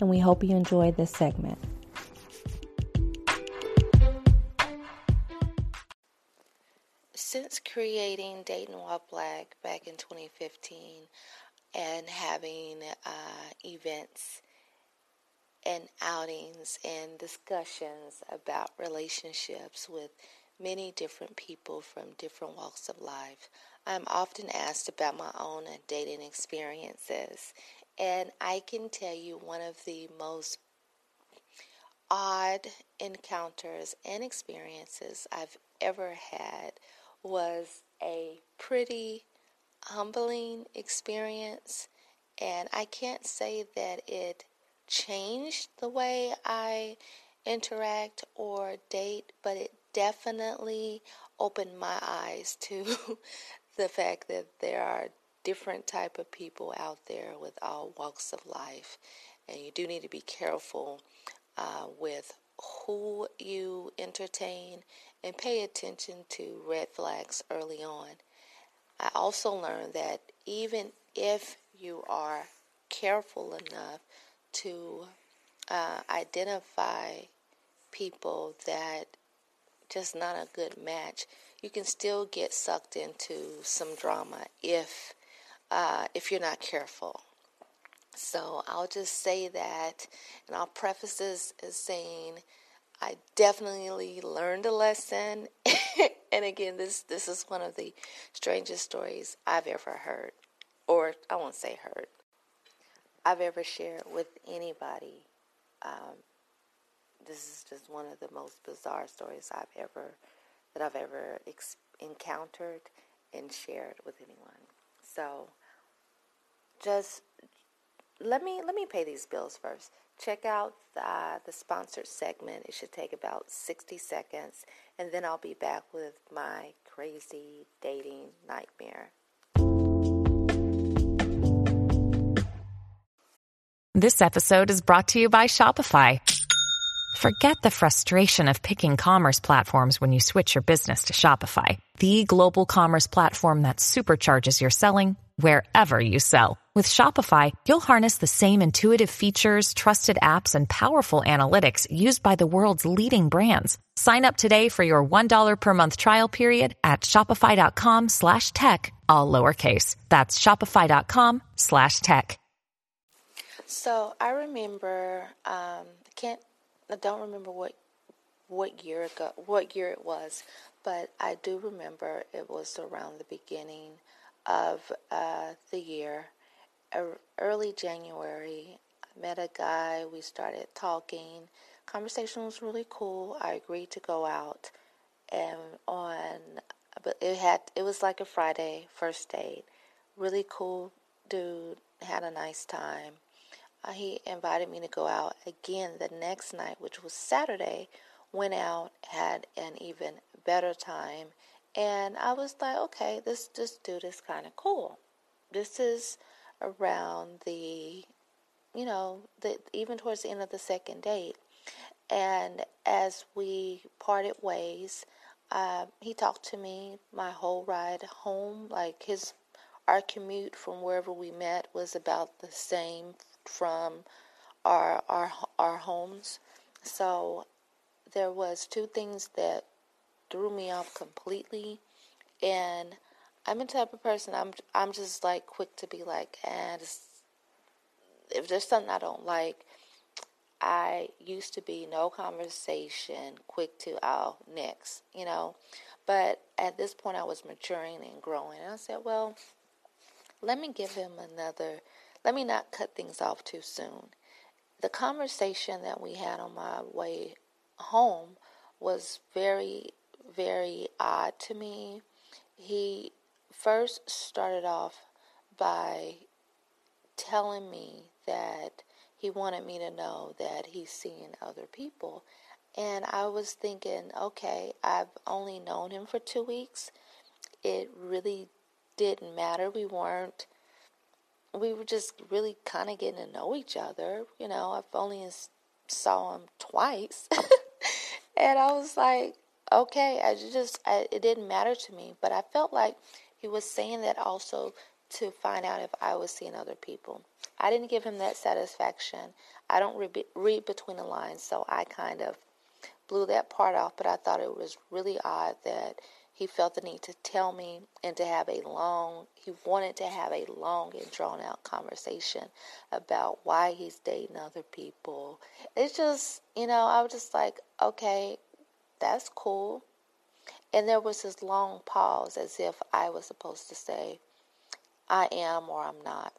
and we hope you enjoy this segment. Since creating Dating While Black back in 2015 and having uh, events and outings and discussions about relationships with many different people from different walks of life, I'm often asked about my own dating experiences and I can tell you one of the most odd encounters and experiences I've ever had was a pretty humbling experience. And I can't say that it changed the way I interact or date, but it definitely opened my eyes to the fact that there are different type of people out there with all walks of life and you do need to be careful uh, with who you entertain and pay attention to red flags early on. I also learned that even if you are careful enough to uh, identify people that just not a good match you can still get sucked into some drama if uh, if you're not careful. So I'll just say that, and I'll preface this as saying I definitely learned a lesson. and again, this this is one of the strangest stories I've ever heard, or I won't say heard. I've ever shared with anybody. Um, this is just one of the most bizarre stories I've ever that I've ever ex- encountered and shared with anyone. So just let me let me pay these bills first. Check out the, uh, the sponsored segment. It should take about 60 seconds, and then I'll be back with my crazy dating nightmare. This episode is brought to you by Shopify. Forget the frustration of picking commerce platforms when you switch your business to Shopify, the global commerce platform that supercharges your selling wherever you sell. With Shopify, you'll harness the same intuitive features, trusted apps, and powerful analytics used by the world's leading brands. Sign up today for your $1 per month trial period at shopify.com slash tech, all lowercase. That's shopify.com slash tech. So I remember, um, I can't, I don't remember what, what year ago, what year it was, but I do remember it was around the beginning of uh, the year, early January. I met a guy, we started talking. Conversation was really cool. I agreed to go out and on but it had it was like a Friday first date. Really cool dude, had a nice time. Uh, he invited me to go out again the next night, which was Saturday. Went out, had an even better time and I was like, okay, this this dude is kind of cool. This is around the, you know, the even towards the end of the second date. And as we parted ways, uh, he talked to me my whole ride home. Like his, our commute from wherever we met was about the same from our our our homes. So there was two things that threw me off completely. And I'm the type of person I'm I'm just like quick to be like, eh, and if there's something I don't like, I used to be no conversation, quick to oh next, you know. But at this point, I was maturing and growing, and I said, well, let me give him another. Let me not cut things off too soon. The conversation that we had on my way home was very very odd to me. He first started off by telling me that he wanted me to know that he's seeing other people. And I was thinking, okay, I've only known him for two weeks. It really didn't matter. We weren't, we were just really kind of getting to know each other. You know, I've only saw him twice. and I was like, okay, I just, I, it didn't matter to me. But I felt like he was saying that also to find out if I was seeing other people. I didn't give him that satisfaction. I don't re- read between the lines, so I kind of blew that part off, but I thought it was really odd that he felt the need to tell me and to have a long, he wanted to have a long and drawn out conversation about why he's dating other people. It's just, you know, I was just like, okay, that's cool. And there was this long pause as if I was supposed to say, I am or I'm not.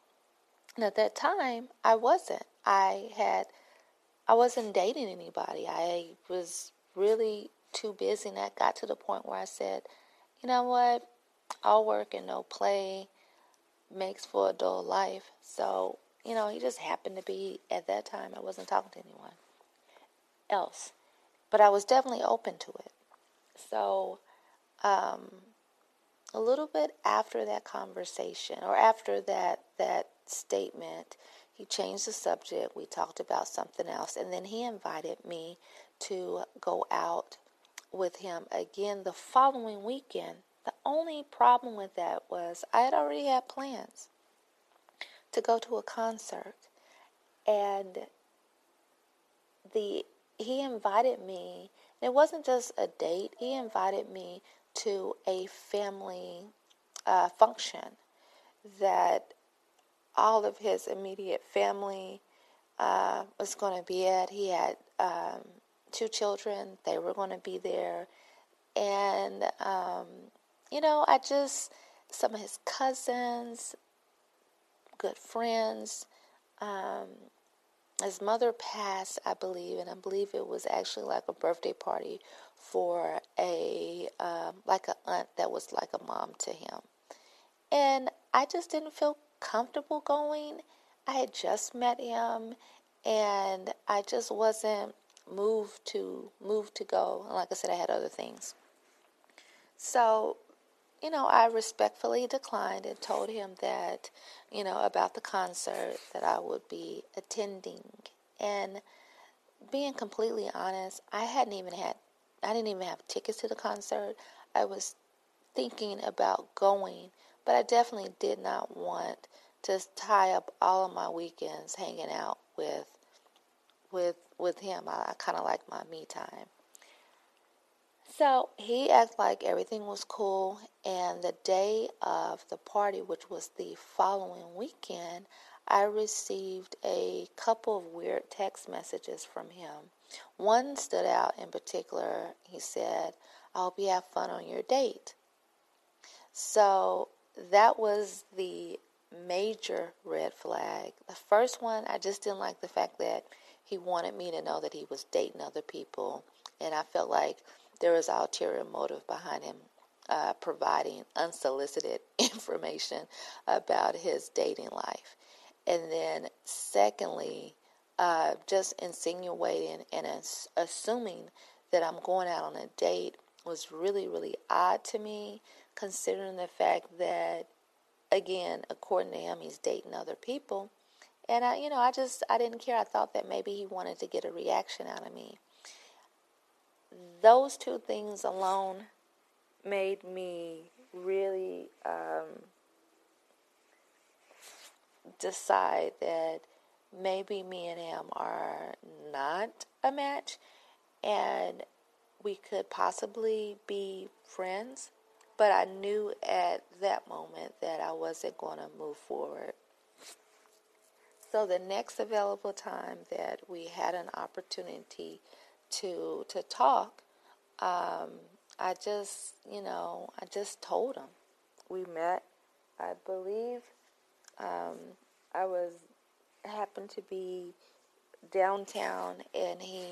And at that time, I wasn't. I had, I wasn't dating anybody. I was really too busy, and that got to the point where I said, you know what? All work and no play makes for a dull life. So, you know, he just happened to be at that time. I wasn't talking to anyone else, but I was definitely open to it. So, um, a little bit after that conversation or after that that statement, he changed the subject. We talked about something else, and then he invited me to go out with him again the following weekend. The only problem with that was I had already had plans to go to a concert, and the he invited me. It wasn't just a date. He invited me to a family uh, function that all of his immediate family uh, was going to be at. He had um, two children, they were going to be there. And, um, you know, I just, some of his cousins, good friends, um, his mother passed, I believe, and I believe it was actually like a birthday party for a um, like a aunt that was like a mom to him, and I just didn't feel comfortable going. I had just met him, and I just wasn't moved to moved to go. And like I said, I had other things. So, you know, I respectfully declined and told him that, you know, about the concert that I would be attending. And being completely honest, I hadn't even had I didn't even have tickets to the concert. I was thinking about going, but I definitely did not want to tie up all of my weekends hanging out with with with him. I, I kind of like my me time. So he acted like everything was cool, and the day of the party, which was the following weekend, I received a couple of weird text messages from him. One stood out in particular. He said, I hope you have fun on your date. So that was the major red flag. The first one, I just didn't like the fact that he wanted me to know that he was dating other people, and I felt like there was ulterior motive behind him uh, providing unsolicited information about his dating life. And then, secondly, uh, just insinuating and assuming that I'm going out on a date was really, really odd to me, considering the fact that, again, according to him, he's dating other people. And I, you know, I just I didn't care. I thought that maybe he wanted to get a reaction out of me. Those two things alone made me really um, decide that maybe me and him are not a match and we could possibly be friends. But I knew at that moment that I wasn't going to move forward so the next available time that we had an opportunity to to talk, um, I just you know I just told him. We met. I believe um, I was happened to be downtown, and he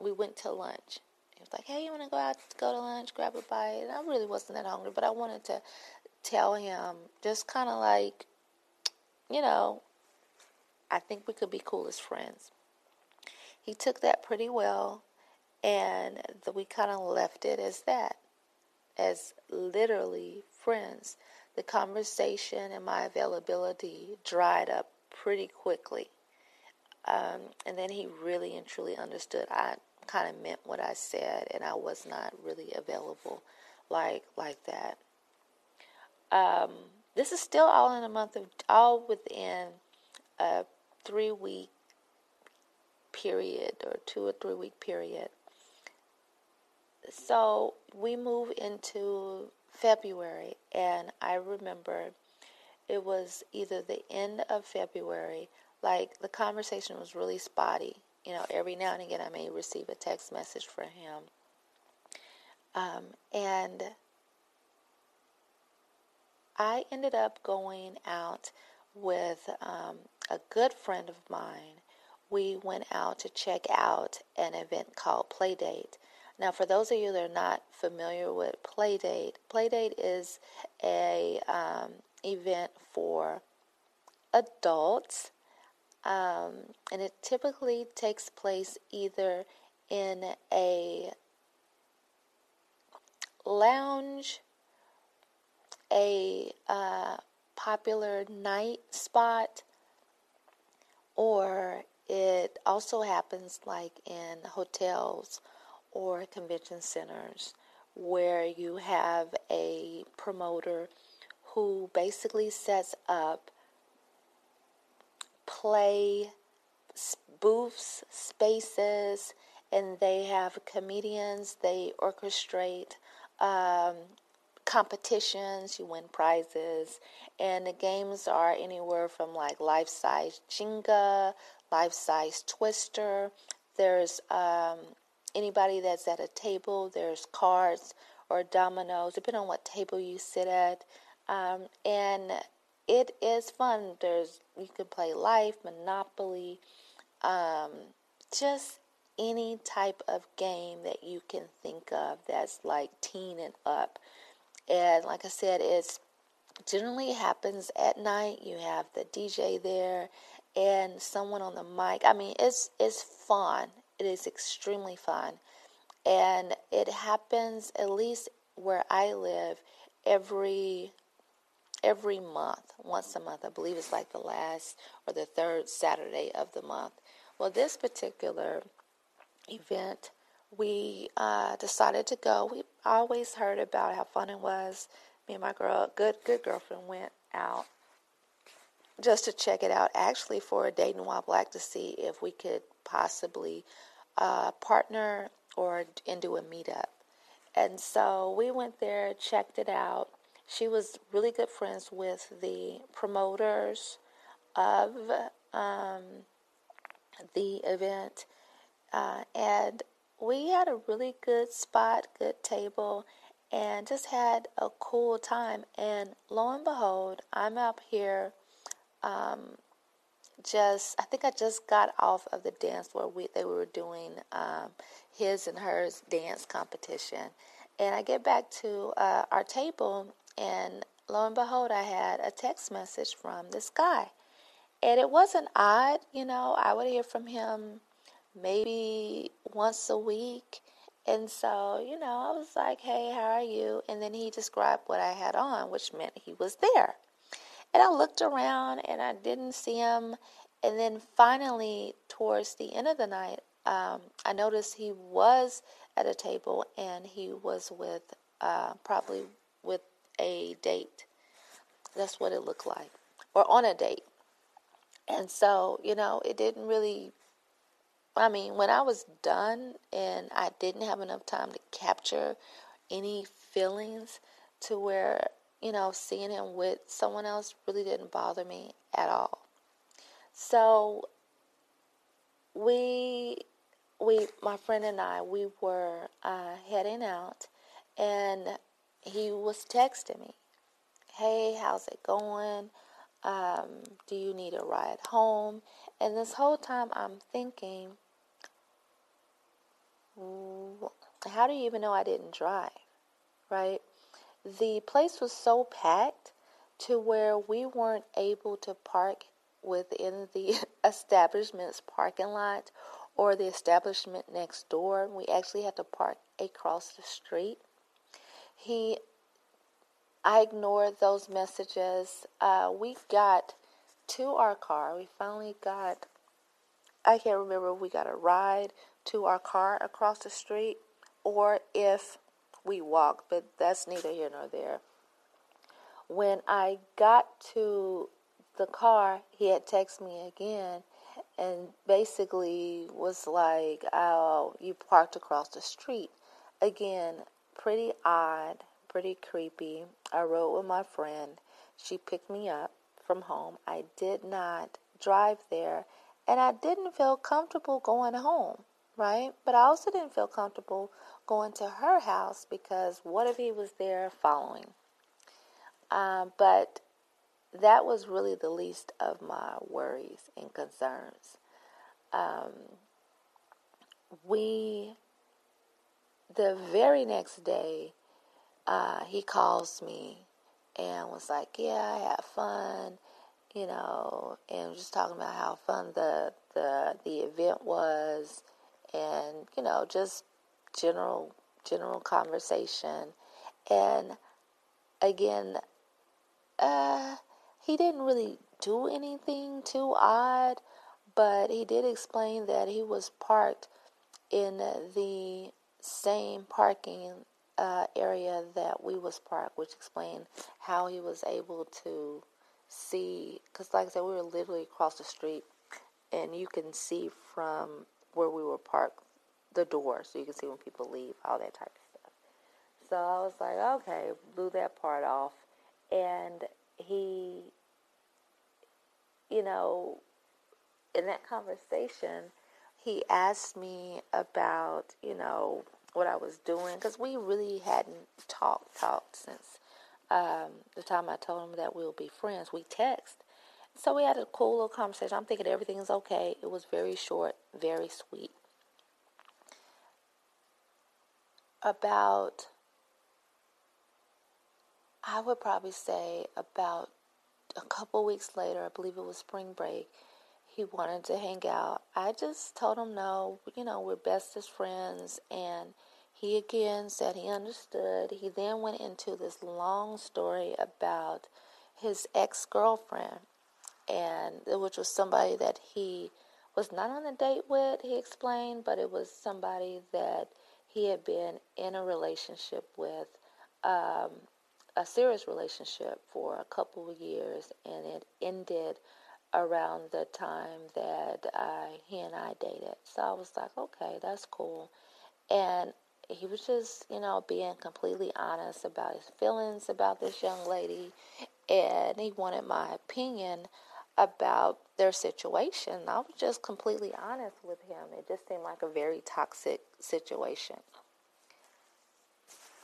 we went to lunch. He was like, "Hey, you want to go out, go to lunch, grab a bite?" And I really wasn't that hungry, but I wanted to tell him just kind of like, you know, I think we could be cool as friends. He took that pretty well, and the, we kind of left it as that, as literally friends. The conversation and my availability dried up pretty quickly. Um, and then he really and truly understood I kind of meant what I said, and I was not really available like like that. Um, this is still all in a month of all within a three week period or two or three week period. So we move into February, and I remember it was either the end of February, like the conversation was really spotty. You know, every now and again I may receive a text message from him. Um, and I ended up going out with um, a good friend of mine. We went out to check out an event called Playdate. Now, for those of you that are not familiar with Playdate, Playdate is a um, event for adults, um, and it typically takes place either in a lounge a uh, popular night spot, or it also happens like in hotels or convention centers where you have a promoter who basically sets up play booths, spaces, and they have comedians, they orchestrate um, competitions, you win prizes, and the games are anywhere from like life size Jenga, life size Twister. There's um, anybody that's at a table, there's cards or dominoes, depending on what table you sit at. Um, and it is fun. There's you can play life, Monopoly, um, just any type of game that you can think of that's like teen and up. And like I said, it's generally happens at night. You have the DJ there and someone on the mic. I mean, it's it's fun. It is extremely fun. And it happens at least where I live every every month, once a month. I believe it's like the last or the third Saturday of the month. Well, this particular event we uh, decided to go. We always heard about how fun it was. Me and my girl, good good girlfriend, went out just to check it out. Actually, for a Dating While Black to see if we could possibly uh, partner or and do a meetup. And so we went there, checked it out. She was really good friends with the promoters of um, the event, uh, and we had a really good spot, good table, and just had a cool time. And lo and behold, I'm up here. Um, just I think I just got off of the dance where we they were doing um, his and hers dance competition, and I get back to uh, our table, and lo and behold, I had a text message from this guy, and it wasn't odd, you know. I would hear from him maybe once a week. And so, you know, I was like, hey, how are you? And then he described what I had on, which meant he was there. And I looked around and I didn't see him. And then finally, towards the end of the night, um, I noticed he was at a table and he was with uh, probably with a date. That's what it looked like, or on a date. And so, you know, it didn't really I mean, when I was done and I didn't have enough time to capture any feelings to where, you know, seeing him with someone else really didn't bother me at all. So we we my friend and I we were uh, heading out and he was texting me, "Hey, how's it going? Um, do you need a ride home?" And this whole time I'm thinking, how do you even know I didn't drive? Right? The place was so packed to where we weren't able to park within the establishment's parking lot or the establishment next door. We actually had to park across the street. He, I ignored those messages. Uh, we got to our car. We finally got, I can't remember we got a ride to our car across the street or if we walked, but that's neither here nor there. When I got to the car, he had texted me again and basically was like, Oh, you parked across the street. Again, pretty odd, pretty creepy. I rode with my friend. She picked me up from home. I did not drive there, and I didn't feel comfortable going home, right? But I also didn't feel comfortable going to her house because what if he was there following? Um, but that was really the least of my worries and concerns. Um, we, the very next day, uh, he calls me and was like, "Yeah, I had fun," you know, and just talking about how fun the the the event was, and you know, just general general conversation, and again, uh, he didn't really do anything too odd, but he did explain that he was parked in the same parking uh, area that we was parked, which explained how he was able to see. Because, like I said, we were literally across the street, and you can see from where we were parked the door, so you can see when people leave, all that type of stuff. So I was like, okay, blew that part off, and he, you know, in that conversation, he asked me about, you know, what I was doing because we really hadn't talked talked since um, the time I told him that we'll be friends. We text, so we had a cool little conversation. I'm thinking everything's okay. It was very short, very sweet. About I would probably say about a couple weeks later, I believe it was spring break, he wanted to hang out. I just told him no, you know, we're best as friends. And he again said he understood. He then went into this long story about his ex girlfriend, and which was somebody that he was not on a date with, he explained, but it was somebody that he had been in a relationship with. Um, a serious relationship for a couple of years, and it ended around the time that uh, he and I dated. So I was like, okay, that's cool. And he was just, you know, being completely honest about his feelings about this young lady, and he wanted my opinion about their situation. I was just completely honest with him. It just seemed like a very toxic situation.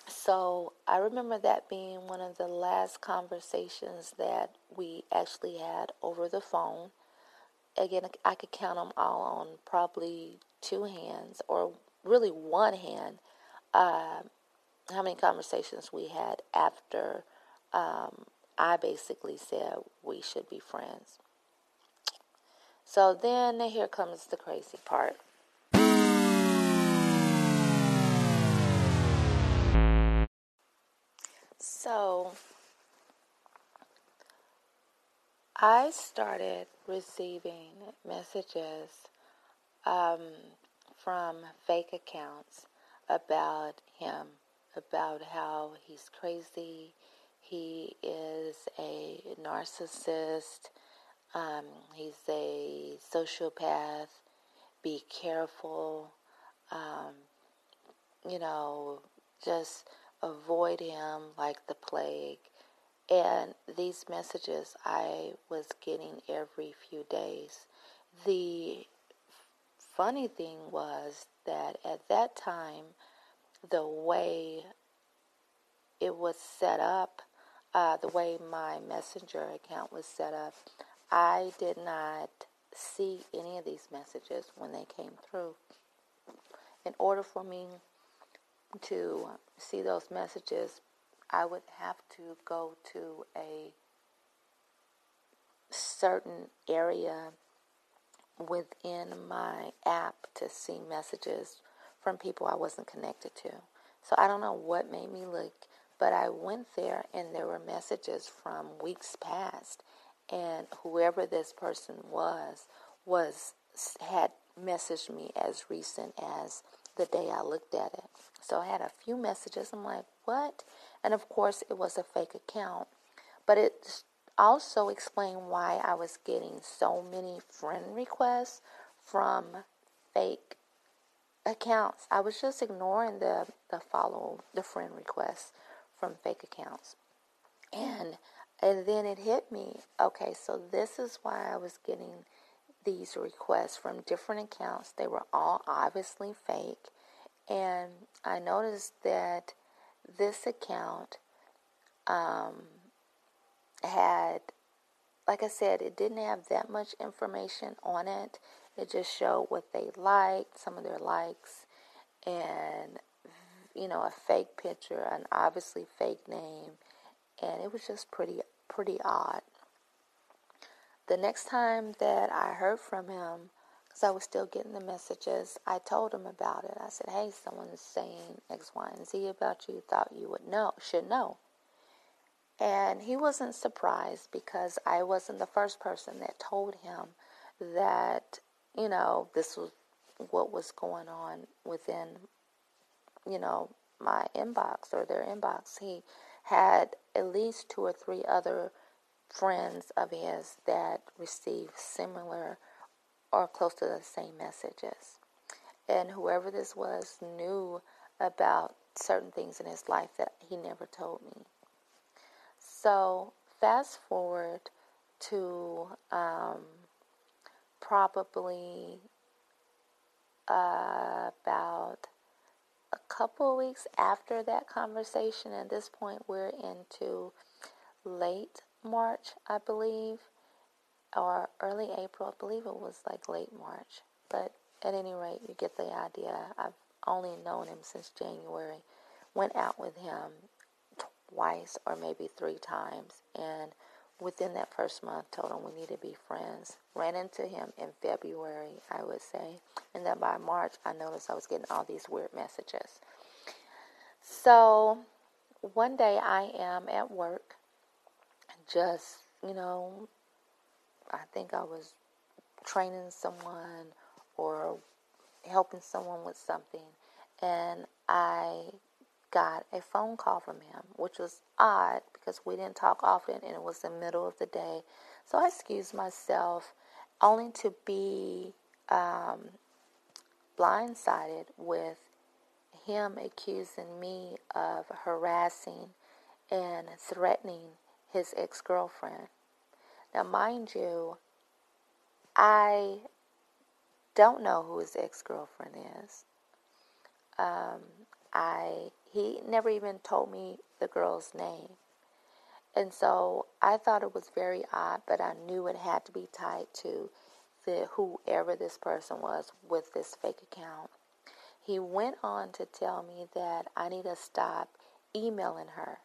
So I remember that being one of the last conversations that we actually had over the phone. Again, I could count them all on probably two hands, or really one hand, uh, how many conversations we had after um, I basically said we should be friends. So then here comes the crazy part. So I started receiving messages um, from fake accounts about him, about how he's crazy, he is a narcissist, um, he's a sociopath, be careful, um, you know, just avoid him like the plague. And these messages I was getting every few days. The funny thing was that at that time, the way it was set up, uh, the way my messenger account was set up, I did not see any of these messages when they came through. In order for me to see those messages, I would have to go to a certain area within my app to see messages from people I wasn't connected to. So I don't know what made me look, but I went there and there were messages from weeks past and whoever this person was was had messaged me as recent as the day I looked at it. So I had a few messages. I'm like, what? And of course, it was a fake account. But it also explained why I was getting so many friend requests from fake accounts. I was just ignoring the, the follow, the friend requests from fake accounts. Mm. And and then it hit me, okay, so this is why I was getting these requests from different accounts. They were all obviously fake. And I noticed that this account um, had, like I said, it didn't have that much information on it. It just showed what they liked, some of their likes, and, you know, a fake picture, an obviously fake name. And it was just pretty, pretty odd. The next time that I heard from him, because I was still getting the messages, I told him about it. I said, "Hey, someone's saying X, Y, and Z about you. Thought you would know, should know." And he wasn't surprised because I wasn't the first person that told him that you know this was what was going on within you know my inbox or their inbox. He had at least two or three other friends of his that received similar or close to the same messages. And whoever this was knew about certain things in his life that he never told me. So, fast forward to um, probably uh, about a couple weeks after that conversation. At this point, we're into late March, I believe, or early April. I believe it was like late March. But at any rate, you get the idea. I've only known him since January. Went out with him twice or maybe three times. And within that first month, told him we need to be friends. Ran into him in February, I would say. And then by March, I noticed I was getting all these weird messages. So one day I am at work just, you know, I think I was training someone or helping someone with something, and I got a phone call from him, which was odd because we didn't talk often and it was the middle of the day. So I excused myself only to be um, blindsided with him accusing me of harassing and threatening his ex girlfriend. Now, mind you, I don't know who his ex girlfriend is. Um, I he never even told me the girl's name, and so I thought it was very odd. But I knew it had to be tied to the whoever this person was with this fake account. He went on to tell me that I need to stop emailing her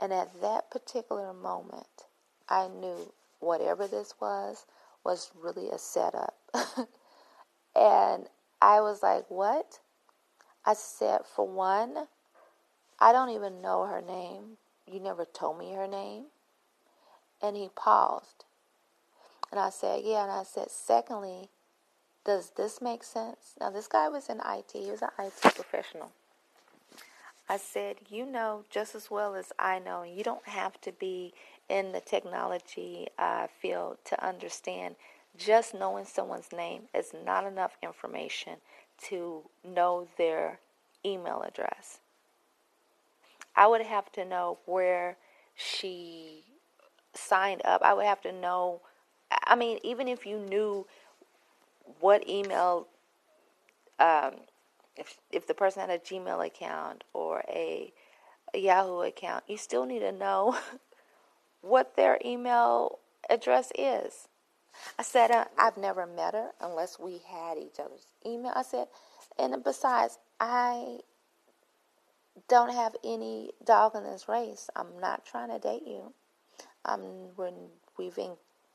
and at that particular moment, I knew whatever this was was really a setup. and I was like, what? I said, for one, I don't even know her name. You never told me her name. And he paused. And I said, yeah. And I said, secondly, does this make sense? Now, this guy was in IT, he was an IT professional. I said, You know just as well as I know, you don't have to be in the technology uh, field to understand just knowing someone's name is not enough information to know their email address. I would have to know where she signed up. I would have to know. I mean, even if you knew what email um, if if the person had a Gmail account or a, a Yahoo account, you still need to know what their email address is. I said, uh, I've never met her unless we had each other's email. I said, and besides, I don't have any dog in this race. I'm not trying to date you. I'm when we've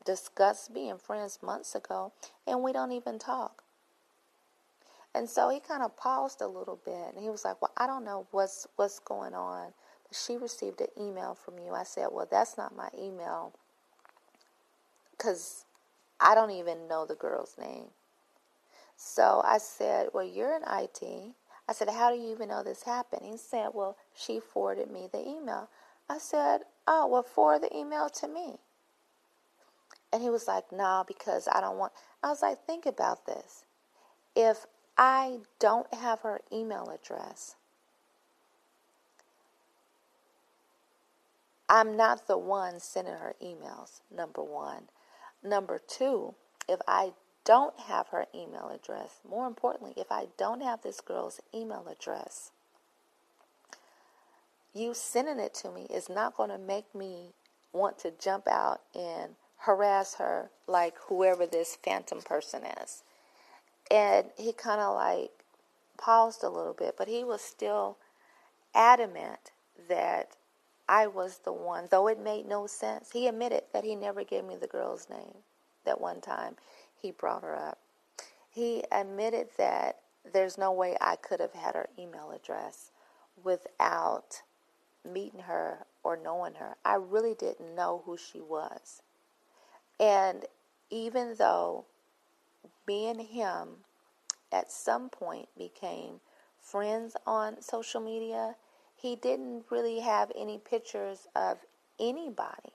discussed being friends months ago, and we don't even talk. And so he kind of paused a little bit, and he was like, "Well, I don't know what's what's going on." She received an email from you. I said, "Well, that's not my email, because I don't even know the girl's name." So I said, Well, you're in IT. I said, How do you even know this happened? He said, Well, she forwarded me the email. I said, Oh, well, forward the email to me. And he was like, Nah, because I don't want. I was like, Think about this. If I don't have her email address, I'm not the one sending her emails, number one. Number two, if I don't have her email address, more importantly, if I don't have this girl's email address, you sending it to me is not going to make me want to jump out and harass her like whoever this phantom person is. And he kind of like paused a little bit, but he was still adamant that I was the one, though it made no sense. He admitted that he never gave me the girl's name that one time he brought her up. He admitted that there's no way I could have had her email address without meeting her or knowing her. I really didn't know who she was. And even though me and him at some point became friends on social media, he didn't really have any pictures of anybody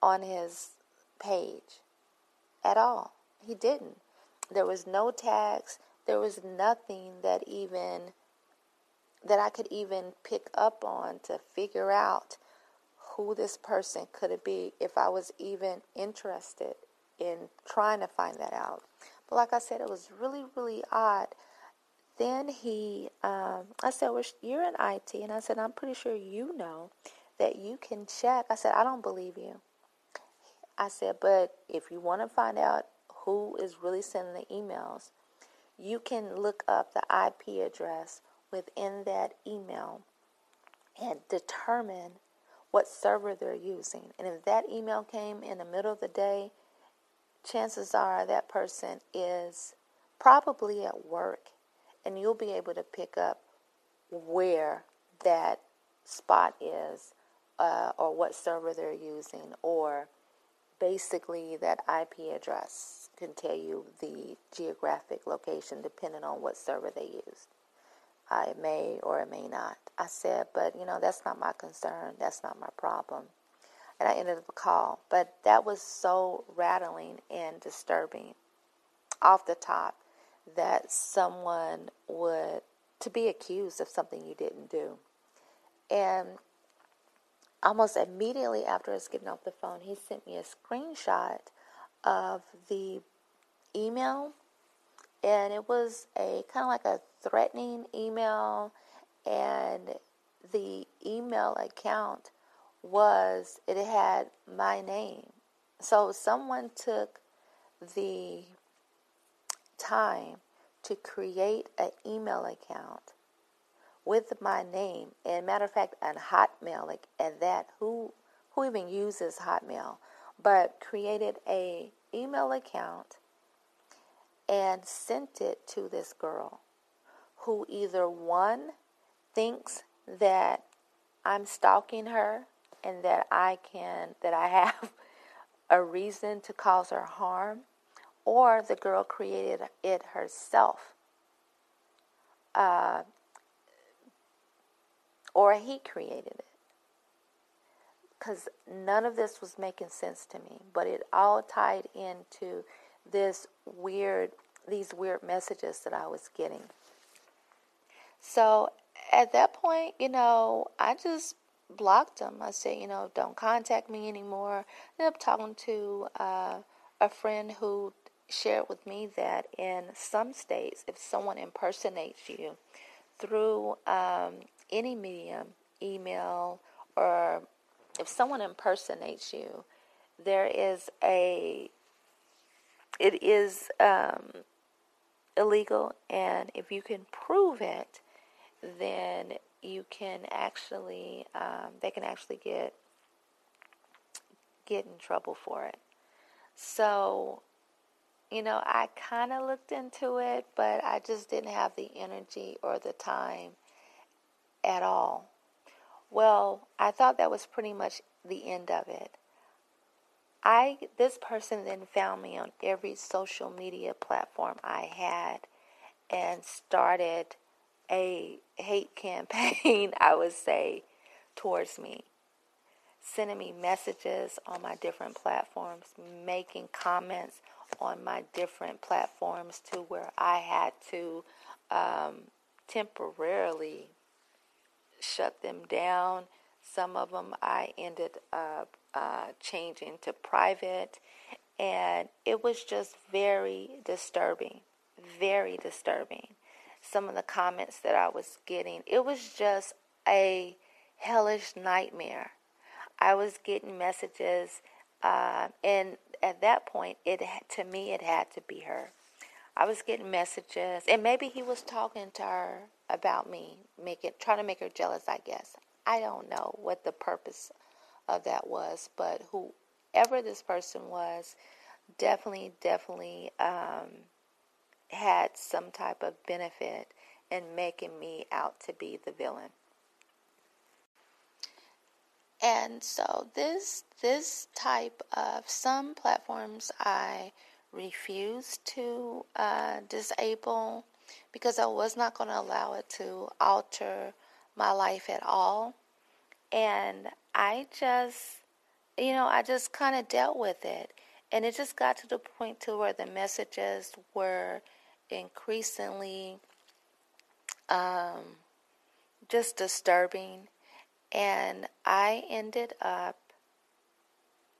on his page at all. He didn't. There was no tax. There was nothing that even that I could even pick up on to figure out who this person could be if I was even interested in trying to find that out. But like I said, it was really, really odd. Then he, um, I said, well, you're in IT. And I said, I'm pretty sure you know that you can check. I said, I don't believe you. I said, but if you want to find out who is really sending the emails, you can look up the IP address within that email and determine what server they're using. And if that email came in the middle of the day, chances are that person is probably at work and you'll be able to pick up where that spot is uh, or what server they're using or basically that IP address can tell you the geographic location depending on what server they used. It may or it may not. I said, but you know, that's not my concern. That's not my problem. And I ended up the call. But that was so rattling and disturbing off the top that someone would, to be accused of something you didn't do. And almost immediately after us getting off the phone, he sent me a screenshot of the email, and it was a kind of like a threatening email, and the email account was it had my name. So someone took the time to create an email account with my name. And matter of fact, and Hotmail, like at that, who who even uses Hotmail, but created a email account and sent it to this girl who either one thinks that I'm stalking her and that I can that I have a reason to cause her harm or the girl created it herself uh, or he created it. Because none of this was making sense to me, but it all tied into this weird, these weird messages that I was getting. So at that point, you know, I just blocked him. I said, you know, don't contact me anymore. I ended up talking to uh, a friend who shared with me that in some states, if someone impersonates you through um, any medium, email, or if someone impersonates you, there is a, it is um, illegal, and if you can prove it, then you can actually, um, they can actually get get in trouble for it. So, you know, I kind of looked into it, but I just didn't have the energy or the time at all. Well, I thought that was pretty much the end of it. I this person then found me on every social media platform I had and started a hate campaign, I would say, towards me. Sending me messages on my different platforms, making comments on my different platforms to where I had to um, temporarily shut them down. Some of them I ended up uh, changing to private, and it was just very disturbing. Very disturbing. Some of the comments that I was getting, it was just a hellish nightmare. I was getting messages, uh, and at that point, it to me it had to be her. I was getting messages, and maybe he was talking to her about me, make it, trying to make her jealous. I guess I don't know what the purpose of that was, but whoever this person was, definitely, definitely um, had some type of benefit in making me out to be the villain. And so this this type of some platforms I refuse to uh, disable because I was not going to allow it to alter my life at all. And I just, you know, I just kind of dealt with it. And it just got to the point to where the messages were increasingly um, just disturbing. And I ended up,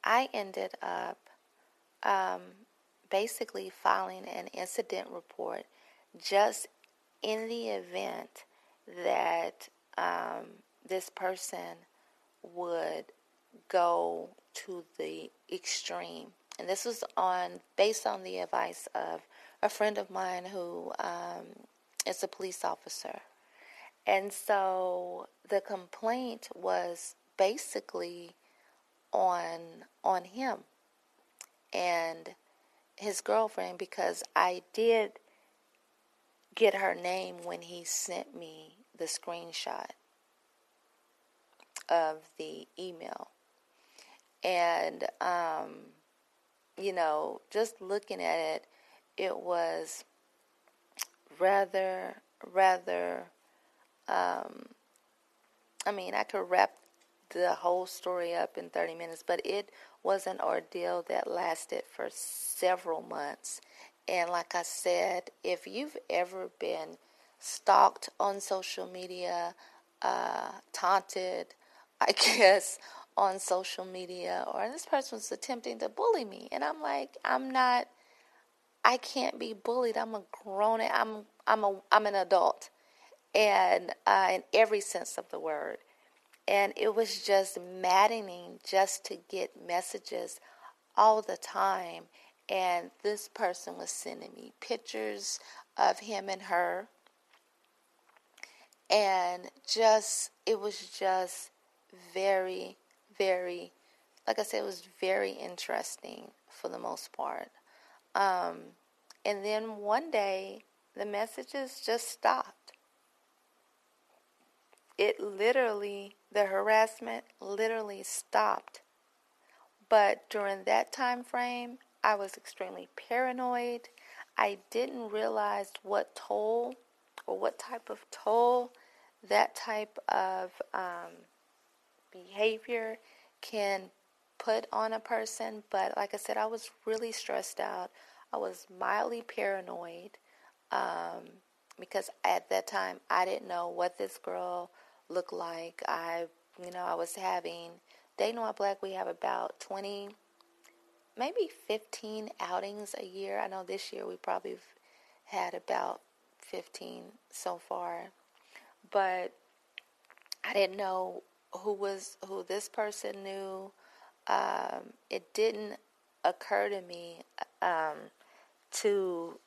I ended up um, basically filing an incident report just in the event that um, this person would go to the extreme. And this was on based on the advice of a friend of mine who um, is a police officer. And so the complaint was basically on on him and his girlfriend because I did get her name when he sent me the screenshot of the email. And, um, you know, just looking at it, it was rather, rather, um, I mean, I could wrap the whole story up in 30 minutes, but it was an ordeal that lasted for several months. And like I said, if you've ever been stalked on social media, uh, taunted, I guess, on social media, or this person was attempting to bully me, and I'm like, I'm not, I can't be bullied. I'm a grown, I'm, I'm a, I'm an adult, and uh, in every sense of the word, and it was just maddening just to get messages all the time, and this person was sending me pictures of him and her, and just it was just very, very, like I said, it was very interesting for the most part. Um, and then one day, the messages just stopped. It literally, the harassment literally stopped. But during that time frame, I was extremely paranoid. I didn't realize what toll or what type of toll that type of um, behavior can put on a person. But like I said, I was really stressed out. I was mildly paranoid um, because at that time I didn't know what this girl looked like. I, you know, I was having Dating While Black. We have about twenty, maybe fifteen outings a year. I know this year we probably had about fifteen so far, but I didn't know who was who this person knew. Um, it didn't occur to me um, to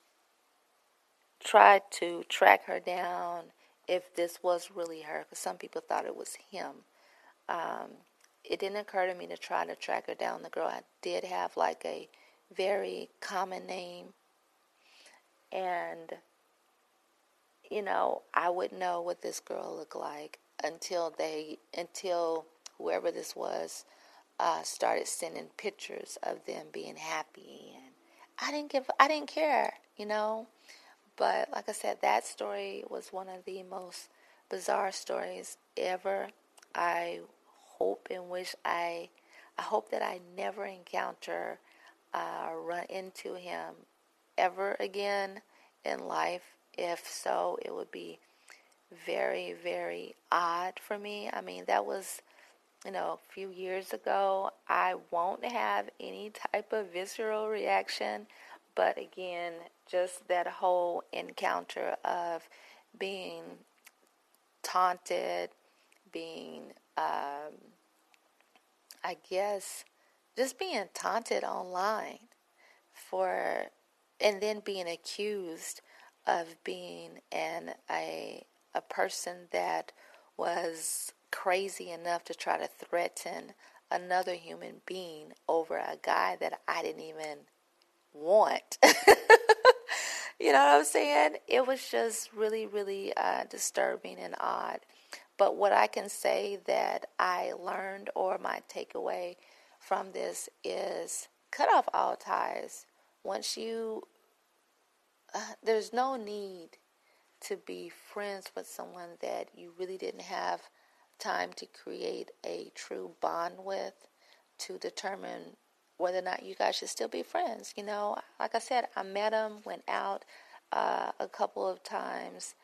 try to track her down if this was really her, because some people thought it was him. Um, it didn't occur to me to try to track her down. The girl I did have like a very common name, and you know, I wouldn't know what this girl looked like until they, until whoever this was, uh, started sending pictures of them being happy, and I didn't give, I didn't care, you know. But like I said, that story was one of the most bizarre stories ever. I hope and wish I, I hope that I never encounter, uh, run into him ever again in life. If so, it would be very, very odd for me. I mean, that was, you know, a few years ago. I won't have any type of visceral reaction, but again, just that whole encounter of being taunted, being, um, I guess, just being taunted online for, and then being accused of being an a a person that was crazy enough to try to threaten another human being over a guy that I didn't even want. you know what I'm saying? It was just really, really uh, disturbing and odd. But what I can say that I learned or my takeaway from this is cut off all ties. Once you, uh, there's no need to be friends with someone that you really didn't have time to create a true bond with to determine whether or not you guys should still be friends. You know, like I said, I met him, went out uh, a couple of times.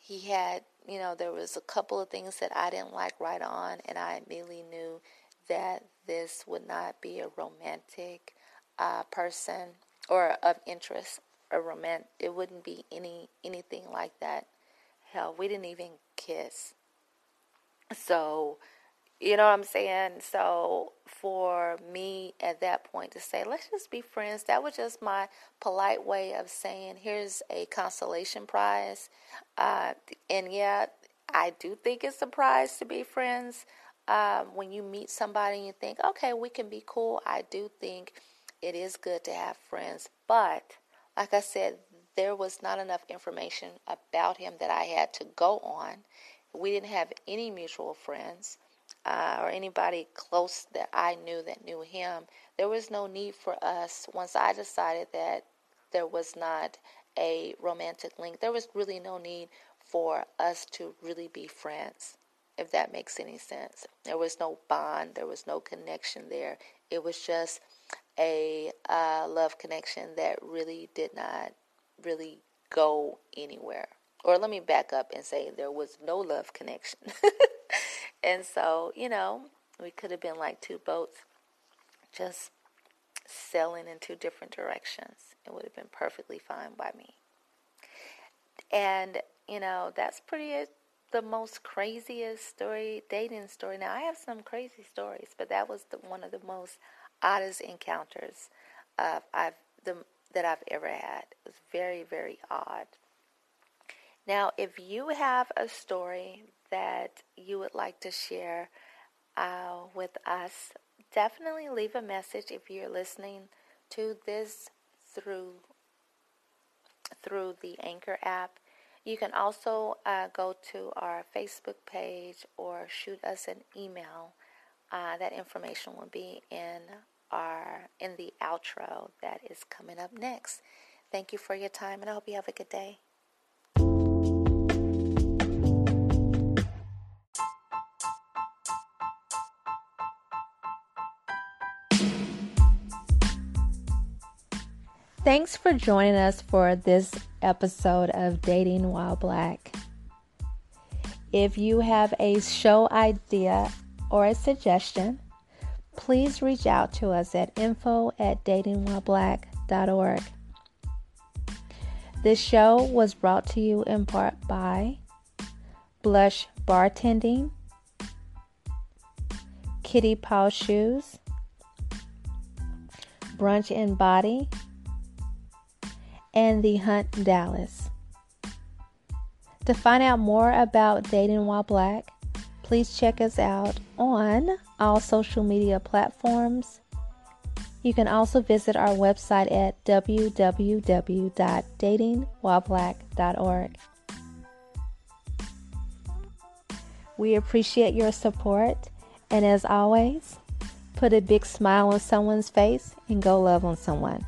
He had, you know, there was a couple of things that I didn't like right on, and I immediately knew that this would not be a romantic uh, person or of interest a romantic. It wouldn't be any anything like that. Hell, we didn't even kiss. So, you know what I'm saying? So, for me at that point to say, let's just be friends, that was just my polite way of saying, here's a consolation prize. Uh, and yeah, I do think it's a prize to be friends. Um, when you meet somebody and you think, okay, we can be cool, I do think it is good to have friends. But like I said, there was not enough information about him that I had to go on. We didn't have any mutual friends uh, or anybody close that I knew that knew him. There was no need for us, once I decided that there was not a romantic link, there was really no need for us to really be friends, if that makes any sense. There was no bond, there was no connection there. It was just a uh, love connection that really did not really go anywhere. Or let me back up and say there was no love connection. and so, you know, we could have been like two boats just sailing in two different directions. It would have been perfectly fine by me. And, you know, that's pretty the most craziest story, dating story. Now, I have some crazy stories, but that was the, one of the most oddest encounters uh, I've the, that I've ever had. It was very, very odd. Now, if you have a story that you would like to share uh, with us, definitely leave a message if you're listening to this through through the Anchor app. You can also uh, go to our Facebook page or shoot us an email. Uh, that information will be in are in the outro that is coming up next. Thank you for your time, and I hope you have a good day. Thanks for joining us for this episode of Dating While Black. If you have a show idea or a suggestion, please reach out to us at info at datingwhileblack.org. This show was brought to you in part by Blush Bartending, Kitty Paw Shoes, Brunch and Body, and The Hunt Dallas. To find out more about Dating While Black, please check us out on all social media platforms. You can also visit our website at www.datingwhileblack.org. We appreciate your support, and as always, put a big smile on someone's face and go love on someone.